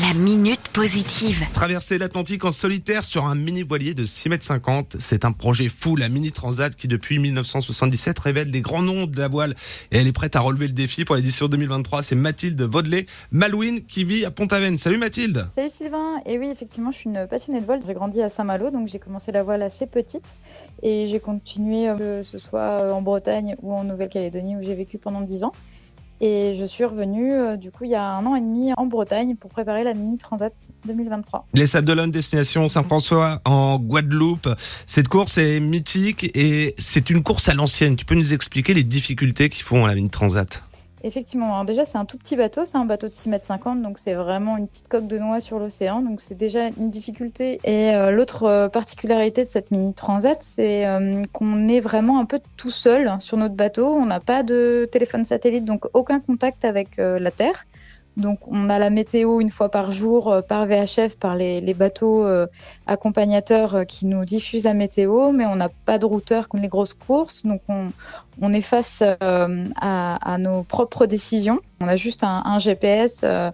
La minute positive. Traverser l'Atlantique en solitaire sur un mini voilier de 6 mètres 50, c'est un projet fou, la Mini Transat qui depuis 1977 révèle des grands noms de la voile et elle est prête à relever le défi pour l'édition 2023. C'est Mathilde Vaudelet Malouine qui vit à Pont-Aven. Salut Mathilde. Salut Sylvain. Et oui, effectivement, je suis une passionnée de voile. J'ai grandi à Saint-Malo, donc j'ai commencé la voile assez petite et j'ai continué, euh, que ce soit en Bretagne ou en Nouvelle-Calédonie où j'ai vécu pendant 10 ans. Et je suis revenue euh, du coup il y a un an et demi en Bretagne pour préparer la Mini Transat 2023. Les Sables d'Olonne, destination Saint-François en Guadeloupe. Cette course est mythique et c'est une course à l'ancienne. Tu peux nous expliquer les difficultés qu'ils font à la Mini Transat? Effectivement, déjà c'est un tout petit bateau, c'est un bateau de 6 mètres 50, donc c'est vraiment une petite coque de noix sur l'océan, donc c'est déjà une difficulté. Et euh, l'autre euh, particularité de cette mini transat, c'est euh, qu'on est vraiment un peu tout seul sur notre bateau, on n'a pas de téléphone satellite, donc aucun contact avec la Terre. Donc on a la météo une fois par jour par VHF, par les, bateaux accompagnateurs qui nous diffusent la météo, mais on n'a pas de routeur comme les grosses courses, donc on, est face euh, à, nos propres décisions. On a juste un, GPS euh,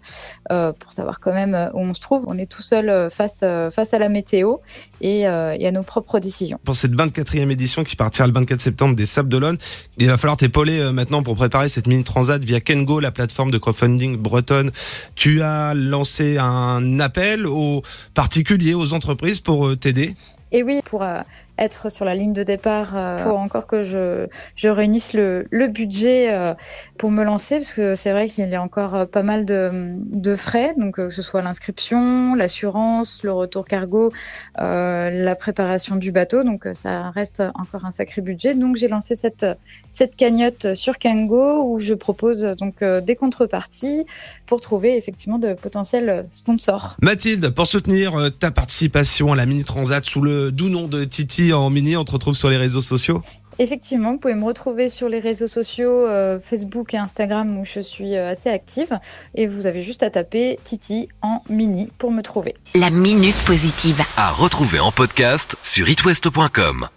euh, pour savoir quand même où on se trouve. On est tout seul face, face à la météo et, à nos propres décisions. Pour cette 24e édition qui partira le 24 septembre des Sables d'Olonne, il va falloir t'épauler maintenant pour préparer cette mini transat via Kengo, la plateforme de crowdfunding bretonne. Tu as lancé un appel aux particuliers, aux entreprises pour t'aider? Et oui, pour euh, être sur la ligne de départ, il euh, faut encore que je, je réunisse le, le budget euh, pour me lancer, parce que c'est vrai qu'il y a encore pas mal de, de frais, donc que ce soit l'inscription, l'assurance, le retour cargo, la préparation du bateau, donc ça reste encore un sacré budget. Donc j'ai lancé cette, cette cagnotte sur Kango où je propose donc des contreparties pour trouver effectivement de potentiels sponsors. Mathilde, pour soutenir ta participation à la Mini Transat sous le doux nom de Titi en mini, on te retrouve sur les réseaux sociaux Effectivement, vous pouvez me retrouver sur les réseaux sociaux, euh, Facebook et Instagram où je suis euh, assez active. Et vous avez juste à taper Titi en mini pour me trouver. La minute positive. À retrouver en podcast sur itwest.com.